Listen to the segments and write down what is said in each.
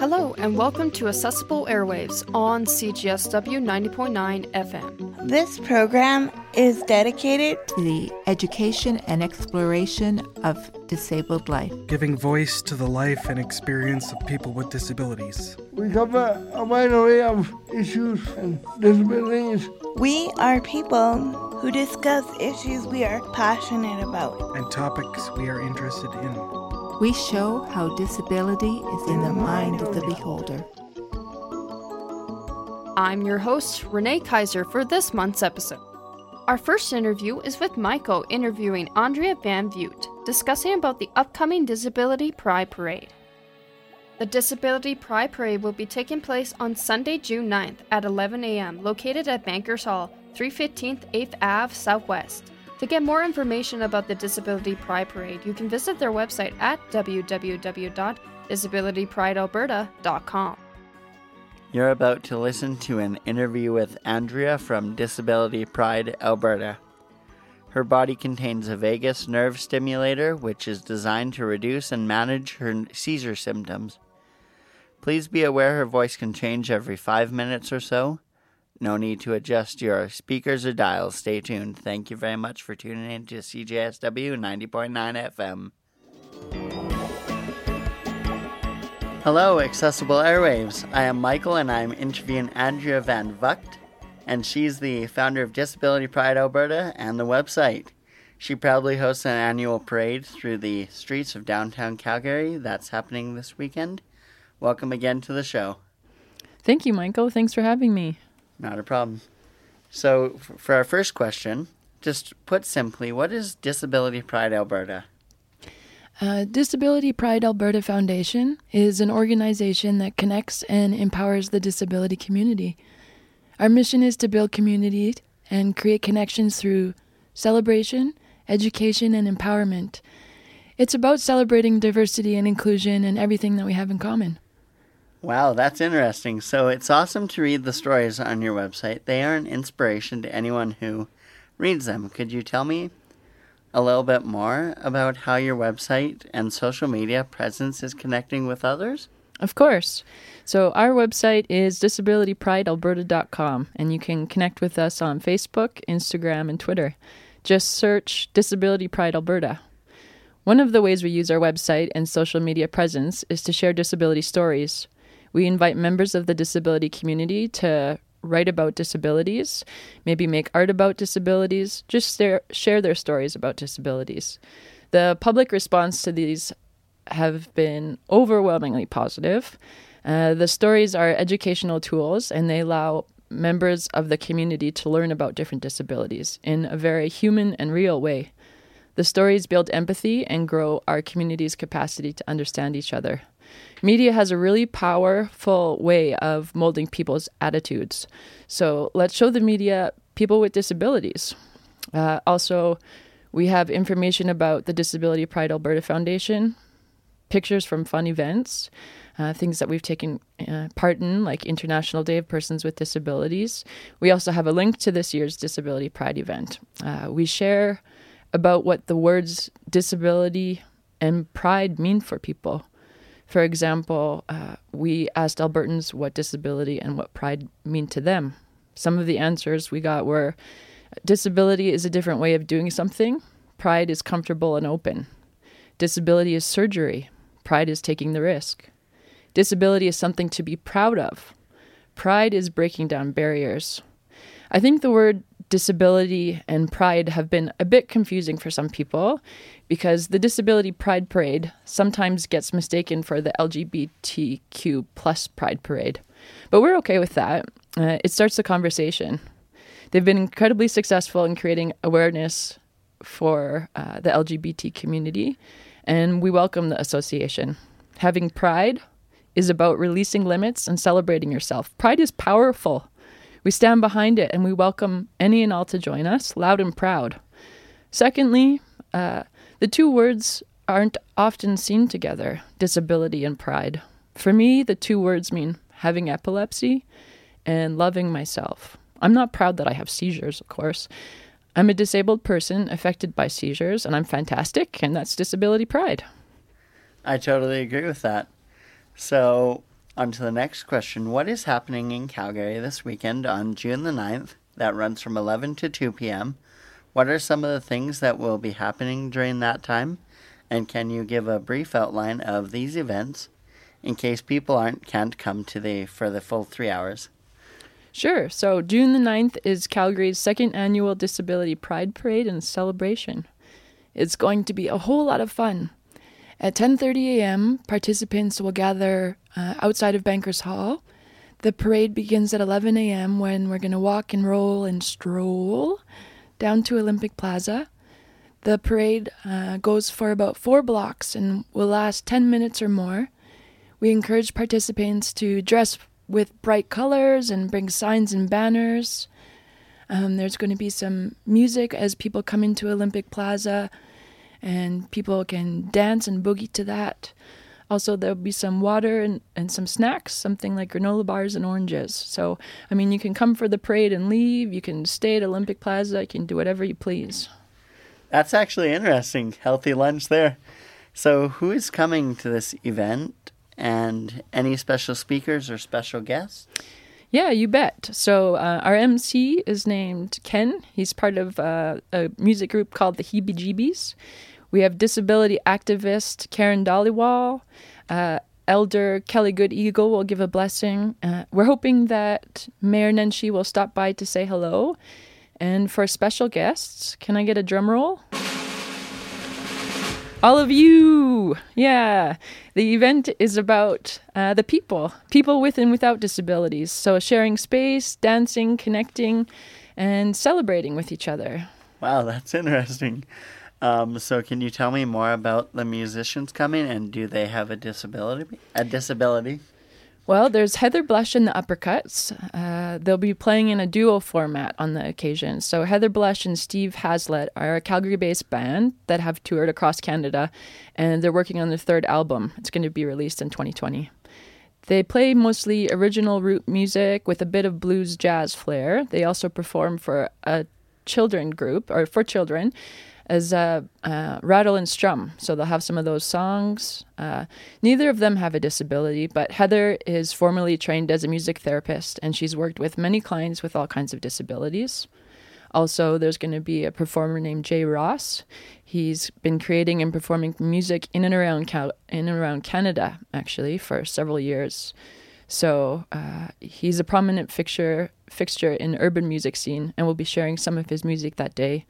Hello, and welcome to Accessible Airwaves on CJSW 90.9 FM. This program is dedicated to the education and exploration of disabled life, giving voice to the life and experience of people with disabilities. We cover a wide array of issues and disabilities. We are people who discuss issues we are passionate about and topics we are interested in. We show how disability is in the mind of the beholder. I'm your host, Renee Kaiser, for this month's episode. Our first interview is with Michael interviewing Andrea Van Vught, discussing about the upcoming Disability Pride Parade. The Disability Pride Parade will be taking place on Sunday, June 9th at 11 a.m., located at Bankers Hall, 315th 8th Ave Southwest. To get more information about the Disability Pride Parade, you can visit their website at www.disabilitypridealberta.com. You're about to listen to an interview with Andrea from Disability Pride Alberta. Her body contains a vagus nerve stimulator, which is designed to reduce and manage her seizure symptoms. Please be aware her voice can change every five minutes or so. No need to adjust your speakers or dials. Stay tuned. Thank you very much for tuning in to CJSW 90.9 FM. Hello, Accessible Airwaves. I am Michael and I'm interviewing Andrea Van Vught, and she's the founder of Disability Pride Alberta and the website. She proudly hosts an annual parade through the streets of downtown Calgary that's happening this weekend. Welcome again to the show. Thank you, Michael. Thanks for having me. Not a problem. So, for our first question, just put simply, what is Disability Pride Alberta? Uh, Disability Pride Alberta Foundation is an organization that connects and empowers the disability community. Our mission is to build community and create connections through celebration, education, and empowerment. It's about celebrating diversity and inclusion and everything that we have in common. Wow, that's interesting. So it's awesome to read the stories on your website. They are an inspiration to anyone who reads them. Could you tell me a little bit more about how your website and social media presence is connecting with others? Of course. So our website is disabilitypridealberta.com and you can connect with us on Facebook, Instagram, and Twitter. Just search Disability Pride Alberta. One of the ways we use our website and social media presence is to share disability stories. We invite members of the disability community to write about disabilities, maybe make art about disabilities, just share, their stories about disabilities. The public response to these have been overwhelmingly positive. Uh, the stories are educational tools and they allow members of the community to learn about different disabilities in a very human and real way. The stories build empathy and grow our community's capacity to understand each other. Media has a really powerful way of molding people's attitudes. So let's show the media people with disabilities. Uh, also, we have information about the Disability Pride Alberta Foundation, pictures from fun events, uh, things that we've taken uh, part in, like International Day of Persons with Disabilities. We also have a link to this year's Disability Pride event. Uh, we share about what the words disability and pride mean for people. For example, uh, we asked Albertans what disability and what pride mean to them. Some of the answers we got were disability is a different way of doing something, pride is comfortable and open. Disability is surgery, pride is taking the risk. Disability is something to be proud of, pride is breaking down barriers. I think the word disability and pride have been a bit confusing for some people because the Disability Pride Parade sometimes gets mistaken for the LGBTQ plus Pride Parade. But we're okay with that. Uh, it starts the conversation. They've been incredibly successful in creating awareness for uh, the LGBT community, and we welcome the association. Having pride is about releasing limits and celebrating yourself. Pride is powerful. We stand behind it and we welcome any and all to join us, loud and proud. Secondly, uh, the two words aren't often seen together disability and pride. For me, the two words mean having epilepsy and loving myself. I'm not proud that I have seizures, of course. I'm a disabled person affected by seizures, and I'm fantastic, and that's disability pride. I totally agree with that. So, on to the next question. What is happening in Calgary this weekend on June the 9th that runs from 11 to 2 p.m.? What are some of the things that will be happening during that time? And can you give a brief outline of these events in case people aren't can't come to the for the full 3 hours? Sure. So June the 9th is Calgary's second annual Disability Pride Parade and celebration. It's going to be a whole lot of fun. At 10:30 a.m., participants will gather uh, outside of Bankers Hall. The parade begins at 11 a.m. when we're going to walk and roll and stroll down to Olympic Plaza. The parade uh, goes for about four blocks and will last 10 minutes or more. We encourage participants to dress with bright colors and bring signs and banners. Um, there's going to be some music as people come into Olympic Plaza, and people can dance and boogie to that. Also, there'll be some water and, and some snacks, something like granola bars and oranges. So, I mean, you can come for the parade and leave. You can stay at Olympic Plaza. You can do whatever you please. That's actually interesting. Healthy lunch there. So, who is coming to this event? And any special speakers or special guests? Yeah, you bet. So uh, our MC is named Ken. He's part of uh, a music group called the Heebie Jeebies. We have disability activist Karen Dollywall. Uh, Elder Kelly Good Eagle will give a blessing. Uh, we're hoping that Mayor Nenshi will stop by to say hello. And for special guests, can I get a drum roll? All of you! Yeah. The event is about uh, the people, people with and without disabilities. So sharing space, dancing, connecting, and celebrating with each other. Wow, that's interesting. Um, so, can you tell me more about the musicians coming, and do they have a disability? A disability? Well, there's Heather Blush and the Uppercuts. Uh, they'll be playing in a duo format on the occasion. So, Heather Blush and Steve Haslett are a Calgary based band that have toured across Canada, and they're working on their third album. It's going to be released in 2020. They play mostly original root music with a bit of blues jazz flair. They also perform for a children group, or for children, as uh, uh, Rattle and Strum. So they'll have some of those songs. Uh, neither of them have a disability, but Heather is formally trained as a music therapist and she's worked with many clients with all kinds of disabilities. Also, there's going to be a performer named Jay Ross. He's been creating and performing music in and around Cal- in and around Canada actually for several years. So uh, he's a prominent fixture fixture in urban music scene, and we'll be sharing some of his music that day.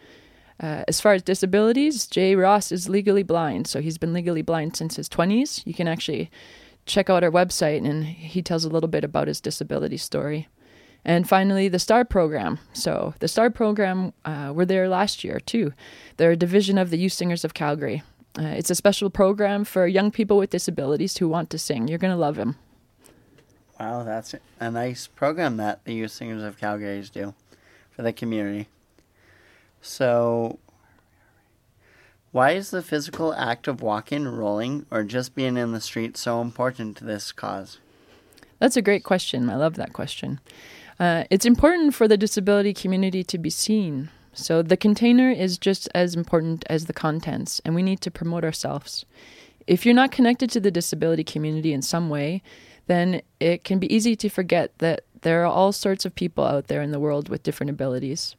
Uh, as far as disabilities, Jay Ross is legally blind, so he's been legally blind since his 20s. You can actually check out our website, and he tells a little bit about his disability story. And finally, the STAR program. So, the STAR program, uh, were there last year too. They're a division of the Youth Singers of Calgary. Uh, it's a special program for young people with disabilities who want to sing. You're going to love him. Wow, that's a nice program that the Youth Singers of Calgary do for the community. So, why is the physical act of walking, rolling, or just being in the street so important to this cause? That's a great question. I love that question. Uh, it's important for the disability community to be seen. So the container is just as important as the contents, and we need to promote ourselves. If you're not connected to the disability community in some way, then it can be easy to forget that there are all sorts of people out there in the world with different abilities.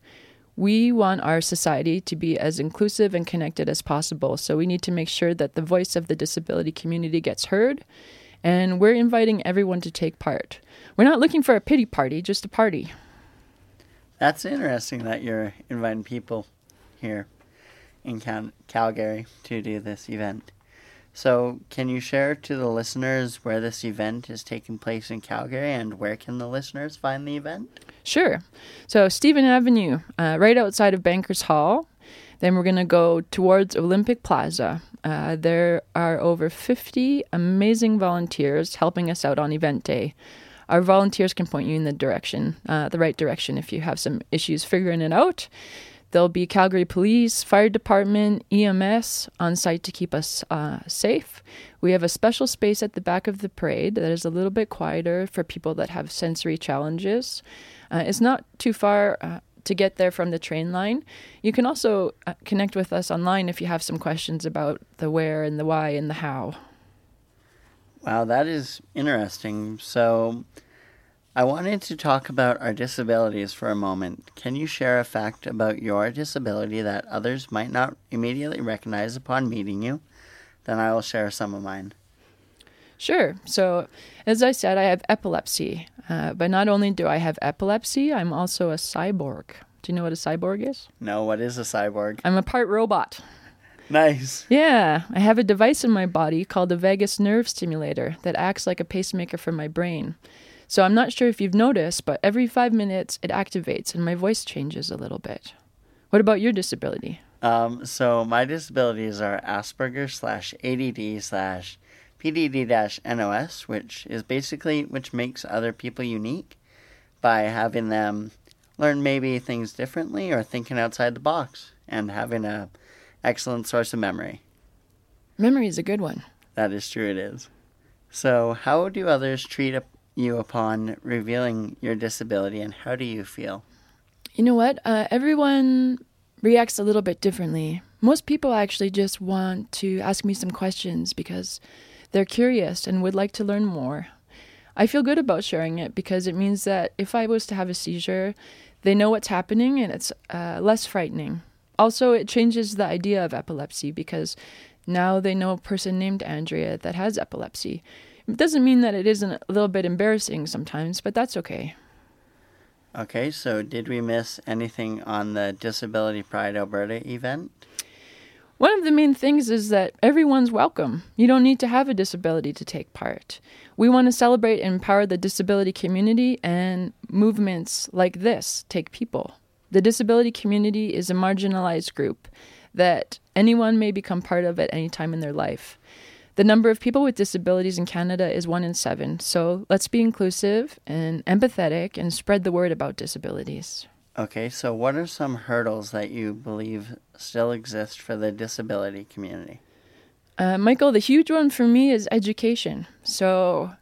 We want our society to be as inclusive and connected as possible, so we need to make sure that the voice of the disability community gets heard, and we're inviting everyone to take part. We're not looking for a pity party, just a party. That's interesting that you're inviting people here in Cal- Calgary to do this event. So, can you share to the listeners where this event is taking place in Calgary and where can the listeners find the event? Sure. So, Stephen Avenue, uh, right outside of Bankers Hall. Then we're going to go towards Olympic Plaza. Uh, there are over 50 amazing volunteers helping us out on event day. Our volunteers can point you in the direction, uh, the right direction, if you have some issues figuring it out. There'll be Calgary Police, Fire Department, EMS on site to keep us uh, safe. We have a special space at the back of the parade that is a little bit quieter for people that have sensory challenges. Uh, it's not too far uh, to get there from the train line. You can also uh, connect with us online if you have some questions about the where and the why and the how. Wow, that is interesting. So, I wanted to talk about our disabilities for a moment. Can you share a fact about your disability that others might not immediately recognize upon meeting you? Then I will share some of mine. Sure. So, as I said, I have epilepsy. Uh, but not only do I have epilepsy, I'm also a cyborg. Do you know what a cyborg is? No, what is a cyborg? I'm a part robot. Nice. Yeah, I have a device in my body called a vagus nerve stimulator that acts like a pacemaker for my brain. So I'm not sure if you've noticed, but every five minutes it activates and my voice changes a little bit. What about your disability? Um, so my disabilities are Asperger slash ADD slash PDD dash NOS, which is basically which makes other people unique by having them learn maybe things differently or thinking outside the box and having a excellent source of memory. Memory is a good one. That is true, it is. So, how do others treat you upon revealing your disability, and how do you feel? You know what? Uh, everyone reacts a little bit differently. Most people actually just want to ask me some questions because they're curious and would like to learn more. I feel good about sharing it because it means that if I was to have a seizure, they know what's happening and it's uh, less frightening. Also, it changes the idea of epilepsy because now they know a person named Andrea that has epilepsy. It doesn't mean that it isn't a little bit embarrassing sometimes, but that's okay. Okay, so did we miss anything on the Disability Pride Alberta event? One of the main things is that everyone's welcome. You don't need to have a disability to take part. We want to celebrate and empower the disability community, and movements like this take people. The disability community is a marginalized group that anyone may become part of at any time in their life. The number of people with disabilities in Canada is one in seven, so let's be inclusive and empathetic and spread the word about disabilities. Okay, so what are some hurdles that you believe still exist for the disability community? Uh, Michael, the huge one for me is education. So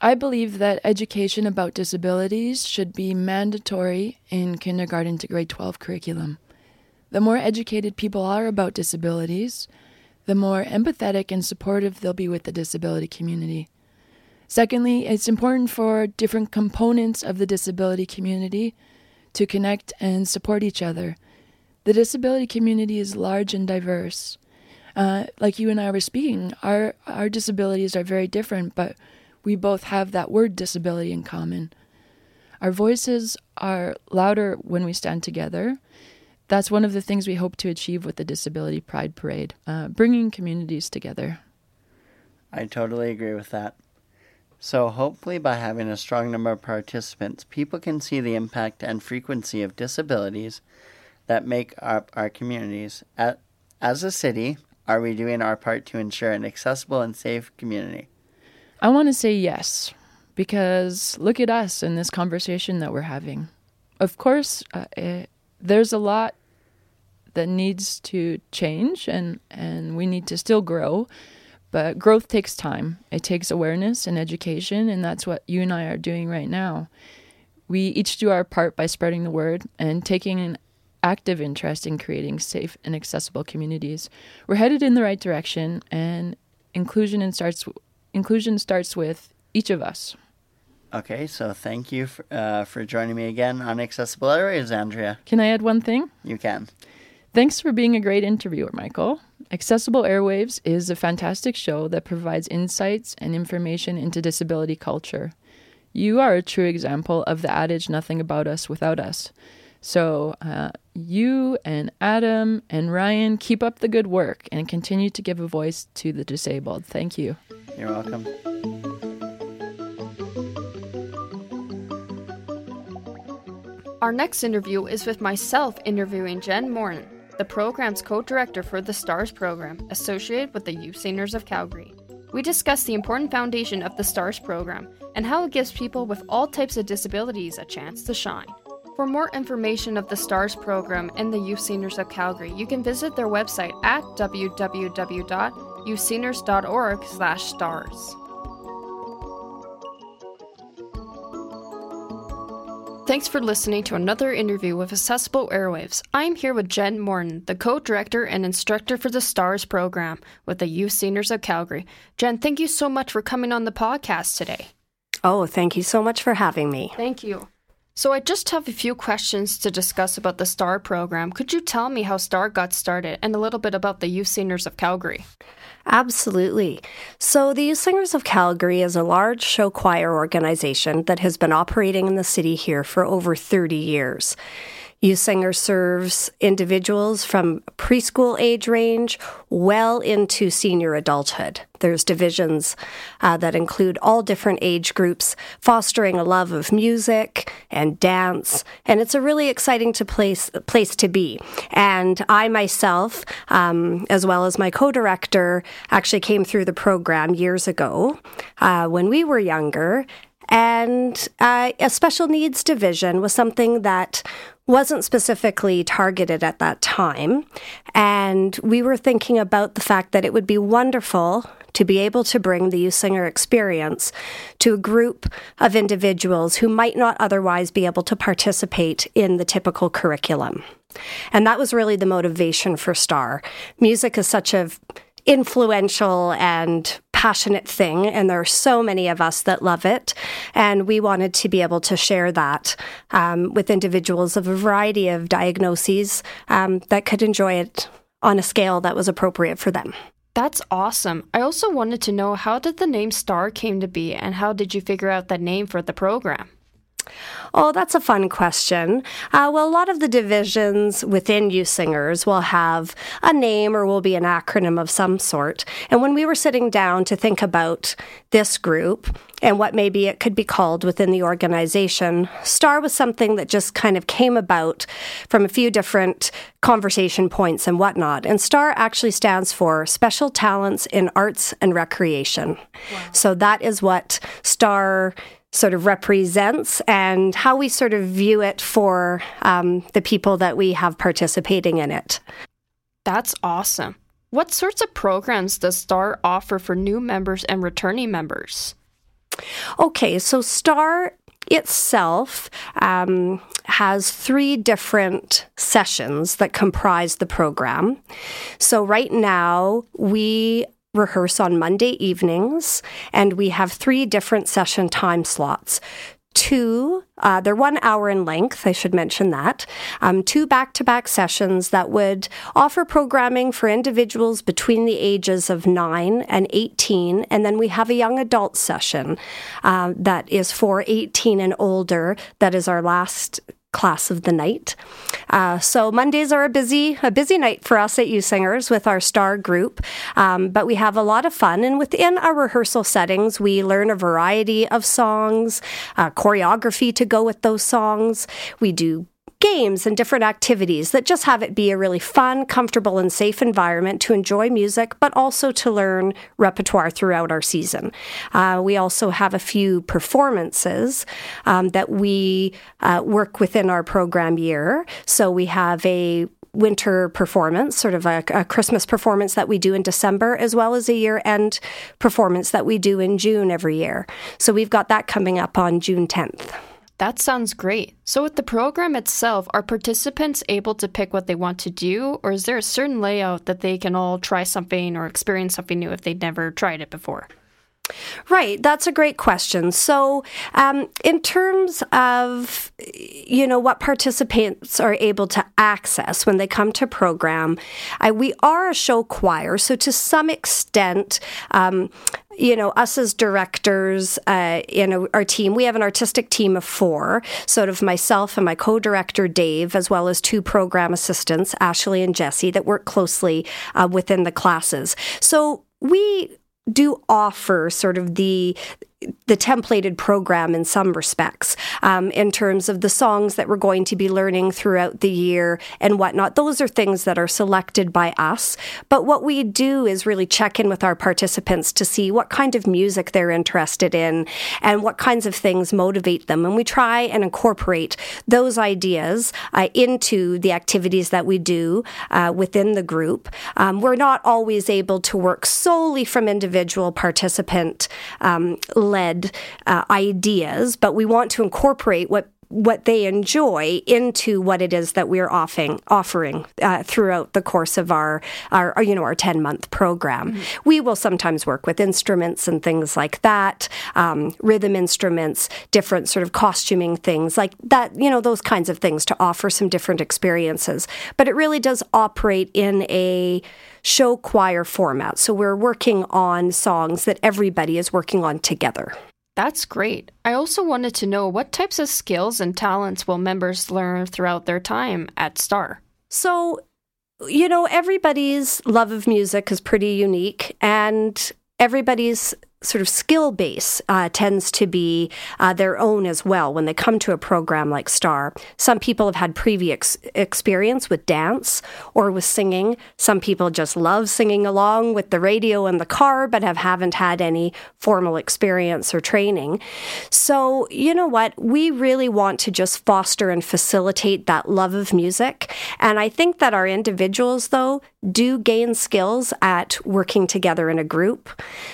I believe that education about disabilities should be mandatory in kindergarten to grade 12 curriculum. The more educated people are about disabilities, the more empathetic and supportive they'll be with the disability community. Secondly, it's important for different components of the disability community to connect and support each other. The disability community is large and diverse. Uh, like you and I were speaking, our, our disabilities are very different, but we both have that word disability in common. Our voices are louder when we stand together. That's one of the things we hope to achieve with the Disability Pride Parade, uh, bringing communities together. I totally agree with that. So, hopefully, by having a strong number of participants, people can see the impact and frequency of disabilities that make up our communities. As a city, are we doing our part to ensure an accessible and safe community? I want to say yes, because look at us in this conversation that we're having. Of course, uh, it, eh, there's a lot that needs to change, and, and we need to still grow. But growth takes time. It takes awareness and education, and that's what you and I are doing right now. We each do our part by spreading the word and taking an active interest in creating safe and accessible communities. We're headed in the right direction, and inclusion and starts inclusion starts with each of us. Okay, so thank you for, uh, for joining me again on Accessible Airwaves, Andrea. Can I add one thing? You can. Thanks for being a great interviewer, Michael. Accessible Airwaves is a fantastic show that provides insights and information into disability culture. You are a true example of the adage, nothing about us without us. So, uh, you and Adam and Ryan keep up the good work and continue to give a voice to the disabled. Thank you. You're welcome. Our next interview is with myself interviewing Jen Morton, the program's co director for the STARS program, associated with the Youth Singers of Calgary. We discuss the important foundation of the STARS program and how it gives people with all types of disabilities a chance to shine. For more information of the STARS program and the Youth Singers of Calgary, you can visit their website at www Thanks for listening to another interview with Accessible Airwaves. I'm here with Jen Morton, the co director and instructor for the STARS program with the Youth Singers of Calgary. Jen, thank you so much for coming on the podcast today. Oh, thank you so much for having me. Thank you. So, I just have a few questions to discuss about the STAR program. Could you tell me how STAR got started and a little bit about the Youth Singers of Calgary? Absolutely. So, the Youth Singers of Calgary is a large show choir organization that has been operating in the city here for over 30 years. Youth Singer serves individuals from preschool age range well into senior adulthood. There's divisions uh, that include all different age groups, fostering a love of music and dance, and it's a really exciting to place place to be. And I myself, um, as well as my co-director, actually came through the program years ago uh, when we were younger. And uh, a special needs division was something that wasn't specifically targeted at that time. And we were thinking about the fact that it would be wonderful to be able to bring the youth singer experience to a group of individuals who might not otherwise be able to participate in the typical curriculum. And that was really the motivation for STAR. Music is such a influential and passionate thing, and there are so many of us that love it. And we wanted to be able to share that um, with individuals of a variety of diagnoses um, that could enjoy it on a scale that was appropriate for them. That's awesome. I also wanted to know how did the name Star came to be and how did you figure out the name for the program? Oh, that's a fun question. Uh, well, a lot of the divisions within Youth Singers will have a name or will be an acronym of some sort. And when we were sitting down to think about this group and what maybe it could be called within the organization, STAR was something that just kind of came about from a few different conversation points and whatnot. And STAR actually stands for Special Talents in Arts and Recreation. Wow. So that is what STAR sort of represents and how we sort of view it for um, the people that we have participating in it. That's awesome. What sorts of programs does STAR offer for new members and returning members? Okay, so STAR itself um, has three different sessions that comprise the program. So, right now, we rehearse on Monday evenings, and we have three different session time slots. Two, uh, they're one hour in length, I should mention that. Um, two back to back sessions that would offer programming for individuals between the ages of 9 and 18. And then we have a young adult session uh, that is for 18 and older. That is our last class of the night. Uh, so Mondays are a busy a busy night for us at Youth Singers with our star group, um, but we have a lot of fun. And within our rehearsal settings, we learn a variety of songs, uh, choreography to go with those songs. We do games and different activities that just have it be a really fun, comfortable, and safe environment to enjoy music, but also to learn repertoire throughout our season. Uh, we also have a few performances um, that we uh, work within our program year. So we have a winter performance, sort of a, a, Christmas performance that we do in December, as well as a year end performance that we do in June every year. So we've got that coming up on June 10th. That sounds great. So, with the program itself, are participants able to pick what they want to do, or is there a certain layout that they can all try something or experience something new if they'd never tried it before? Right, that's a great question. So, um, in terms of you know what participants are able to access when they come to program, I, we are a show choir, so to some extent. Um, you know, us as directors uh, in our team, we have an artistic team of four, sort of myself and my co director, Dave, as well as two program assistants, Ashley and Jesse, that work closely uh, within the classes. So we do offer sort of the the templated program in some respects um, in terms of the songs that we're going to be learning throughout the year and whatnot. Those are things that are selected by us. But what we do is really check in with our participants to see what kind of music they're interested in and what kinds of things motivate them. And we try and incorporate those ideas uh, into the activities that we do uh, within the group. Um, we're not always able to work solely from individual participant um, led uh, ideas, but we want to incorporate what what they enjoy into what it is that we're offering offering uh, throughout the course of our, our, our you know our 10 month program. Mm-hmm. we will sometimes work with instruments and things like that um, rhythm instruments different sort of costuming things like that you know those kinds of things to offer some different experiences. But it really does operate in a show choir format. So we're working on songs that everybody is working on together that's great. I also wanted to know what types of skills and talents will members learn throughout their time at STAR? So, you know, everybody's love of music is pretty unique, and everybody's sort of skill base uh, tends to be uh, their own as well when they come to a program like STAR. Some people have had previous experience with dance or with singing. Some people just love singing along with the radio in the car, but have haven't had any formal experience or training. So, you know what? We really want to just foster and facilitate that love of music. And I think that our individuals, though, do gain skills at working together in a group,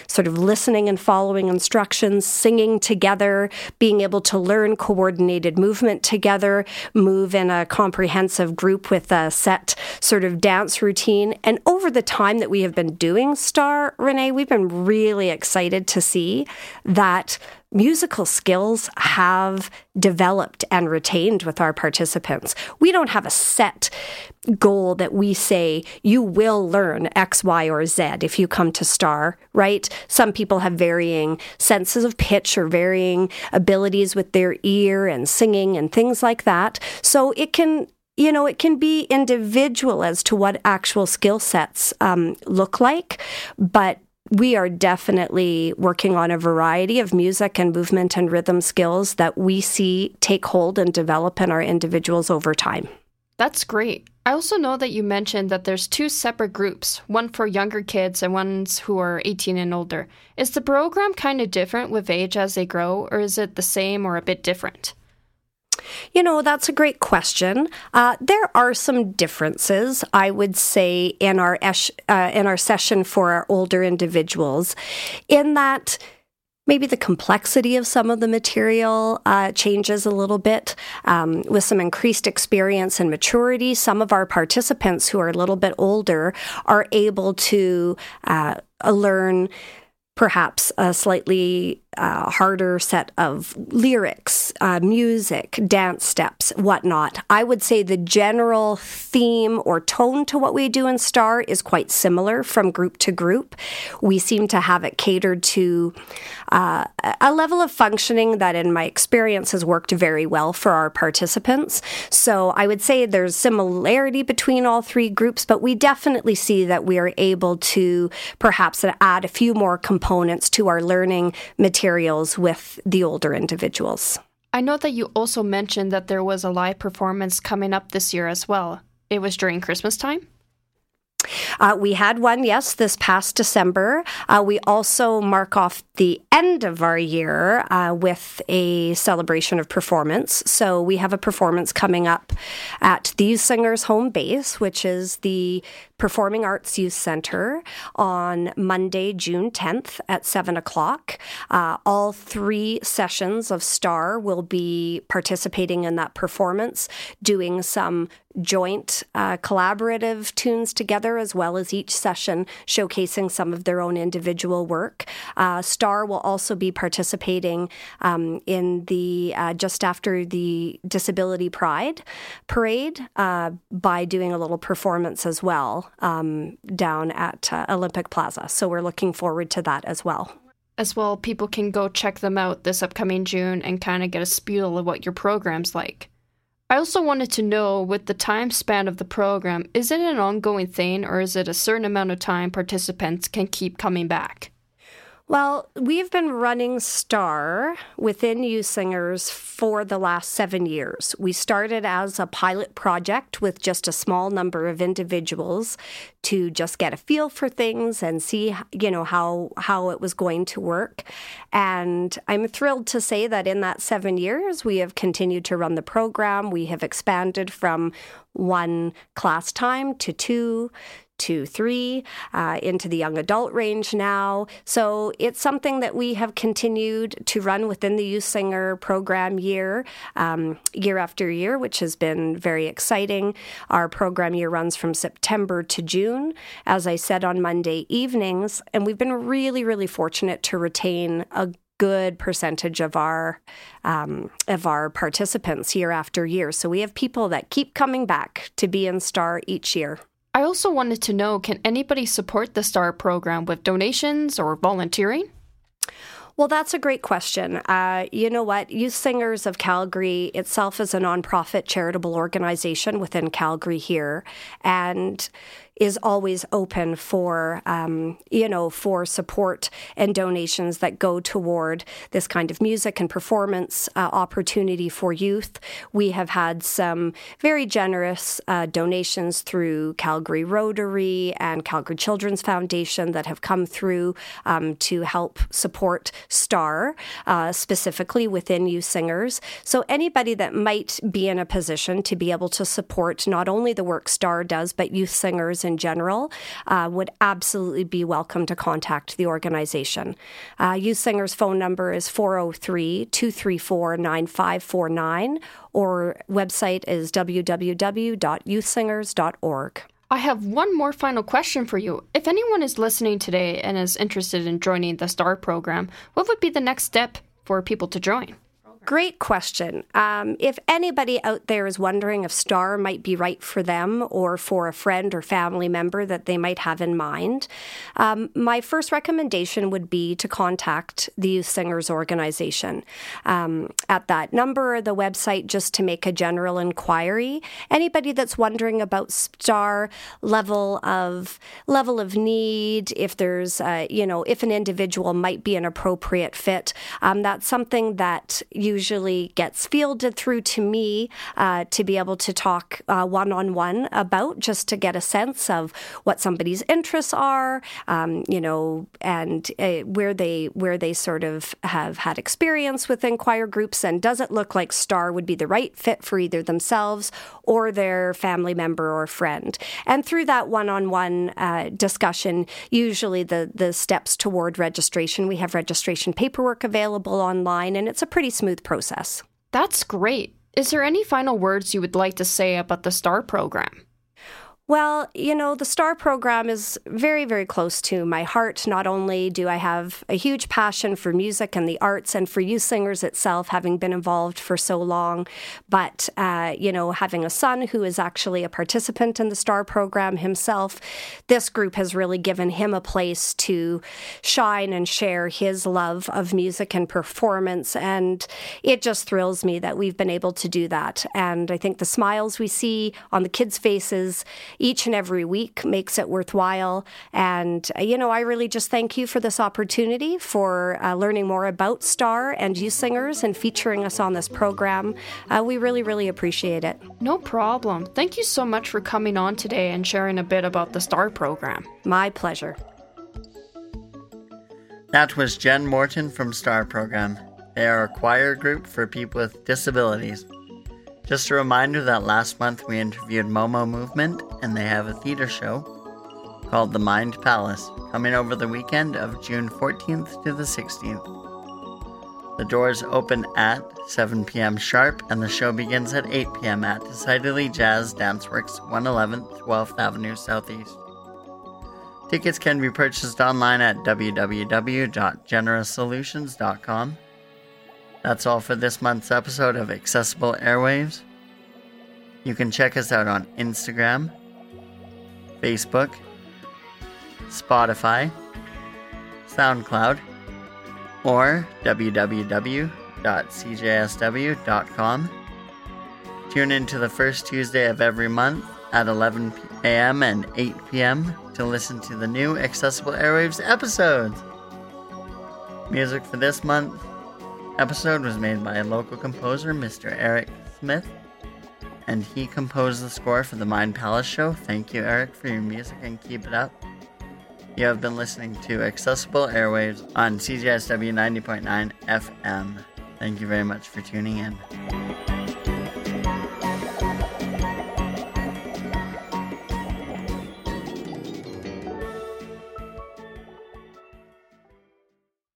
sort of listening and following instructions, singing together, being able to learn coordinated movement together, move in a comprehensive group with a set sort of dance routine. And over the time that we have been doing STAR, Renee, we've been really excited to see that musical skills have developed and retained with our participants. We don't have a set goal that we say you will learn X, Y, or Z if you come to STAR, right? Some people have varying senses of pitch or varying abilities with their ear and singing and things like that. So it can you know, it can be individual as to what actual skill sets um, look like, but we are definitely working on a variety of music and movement and rhythm skills that we see take hold and develop in our individuals over time. That's great. I also know that you mentioned that there's two separate groups, one for younger kids and ones who are 18 and older. Is the program kind of different with age as they grow, or is it the same or a bit different? You know, that's a great question. Uh, there are some differences, I would say, in our esh- uh, in our session for our older individuals, in that maybe the complexity of some of the material uh, changes a little bit. Um, with some increased experience and maturity, some of our participants who are a little bit older are able to uh, learn perhaps a slightly uh, harder set of lyrics, uh, music, dance steps, whatnot. I would say the general theme or tone to what we do in STAR is quite similar from group to group. We seem to have it catered to uh, a level of functioning that, in my experience, has worked very well for our participants. So I would say there's similarity between all three groups, but we definitely see that we are able to perhaps add a few more components to our learning material materials with the older individuals. I know that you also mentioned that there was a live performance coming up this year as well. It was during Christmas time? Uh, we had one, yes, this past December. Uh, we also mark off the end of our year uh, with a celebration of performance. So we have a performance coming up at These Singers Home Base, which is the Performing Arts Youth Center on Monday, June 10th at 7 o'clock. Uh, all three sessions of STAR will be participating in that performance, doing some joint uh, collaborative tunes together, as well as each session showcasing some of their own individual work. Uh, STAR will also be participating um, in the uh, just after the Disability Pride parade uh, by doing a little performance as well um, down at uh, Olympic Plaza. So we're looking forward to that as well. As well, people can go check them out this upcoming June and kind of get a spiel of what your program's like. I also wanted to know with the time span of the program, is it an ongoing thing or is it a certain amount of time participants can keep coming back? Well, we've been running STAR within Youth Singers for the last seven years. We started as a pilot project with just a small number of individuals to just get a feel for things and see, you know, how how it was going to work. And I'm thrilled to say that in that seven years, we have continued to run the program. We have expanded from one class time to two to three, uh, into the young adult range now. So it's something that we have continued to run within the Youth Singer program year, um, year after year, which has been very exciting. Our program year runs from September to June, as I said on Monday evenings, and we've been really, really fortunate to retain a good percentage of our um, of our participants year after year. So we have people that keep coming back to be in STAR each year. I also wanted to know can anybody support the STAR program with donations or volunteering? Well, that's a great question. Uh, you know what? Youth Singers of Calgary itself is a nonprofit charitable organization within Calgary here. And is always open for, um, you know, for support and donations that go toward this kind of music and performance uh, opportunity for youth. We have had some very generous uh, donations through Calgary Rotary and Calgary Children's Foundation that have come through um, to help support STAR, uh, specifically within youth singers. So anybody that might be in a position to be able to support not only the work STAR does, but youth singers in general uh, would absolutely be welcome to contact the organization. Uh, Youth Singers phone number is 403 234 9549 or website is www.youthsingers.org. I have one more final question for you. If anyone is listening today and is interested in joining the STAR program, what would be the next step for people to join? Great question. Um, if anybody out there is wondering if STAR might be right for them or for a friend or family member that they might have in mind, um, my first recommendation would be to contact the Youth Singers Organization um, at that number or the website just to make a general inquiry. Anybody that's wondering about STAR level of level of need, if there's uh, you know if an individual might be an appropriate fit, um, that's something that you usually gets fielded through to me uh, to be able to talk one on one about, just to get a sense of what somebody's interests are, um, you know, and uh, where they where they sort of have had experience with inquire groups, and does it look like Star would be the right fit for either themselves or their family member or friend? And through that one on one discussion, usually the the steps toward registration, we have registration paperwork available online, and it's a pretty smooth process. That's great. Is there any final words you would like to say about the STAR program? Well, you know, the STAR program is very, very close to my heart. Not only do I have a huge passion for music and the arts and for youth singers itself, having been involved for so long, but, uh, you know, having a son who is actually a participant in the STAR program himself, this group has really given him a place to shine and share his love of music and performance. And it just thrills me that we've been able to do that. And I think the smiles we see on the kids' faces, each and every week makes it worthwhile. And, uh, you know, I really just thank you for this opportunity for uh, learning more about STAR and youth singers and featuring us on this program. Uh, we really, really appreciate it. No problem. Thank you so much for coming on today and sharing a bit about the STAR program. My pleasure. That was Jen Morton from STAR Program. They are a choir group for people with disabilities. Just a reminder that last month we interviewed Momo Movement, and they have a theater show called The Mind Palace, coming over the weekend of June 14th to the 16th. The doors open at 7 p.m. sharp, and the show begins at 8 p.m. at Decidedly Jazz Danceworks, 111th 12th Avenue Southeast. Tickets can be purchased online at www.generoussolutions.com. That's all for this month's episode of Accessible Airwaves. You can check us out on Instagram, Facebook, Spotify, SoundCloud, or www.cjsw.com. Tune in to the first Tuesday of every month at 11 a.m. and 8 p.m. to listen to the new Accessible Airwaves episodes. Music for this month episode was made by a local composer, Mr. Eric Smith, and he composed the score for the Mind Palace show. Thank you, Eric, for your music and keep it up. You have been listening to Accessible Airwaves on CJSW 90.9 FM. Thank you very much for tuning in.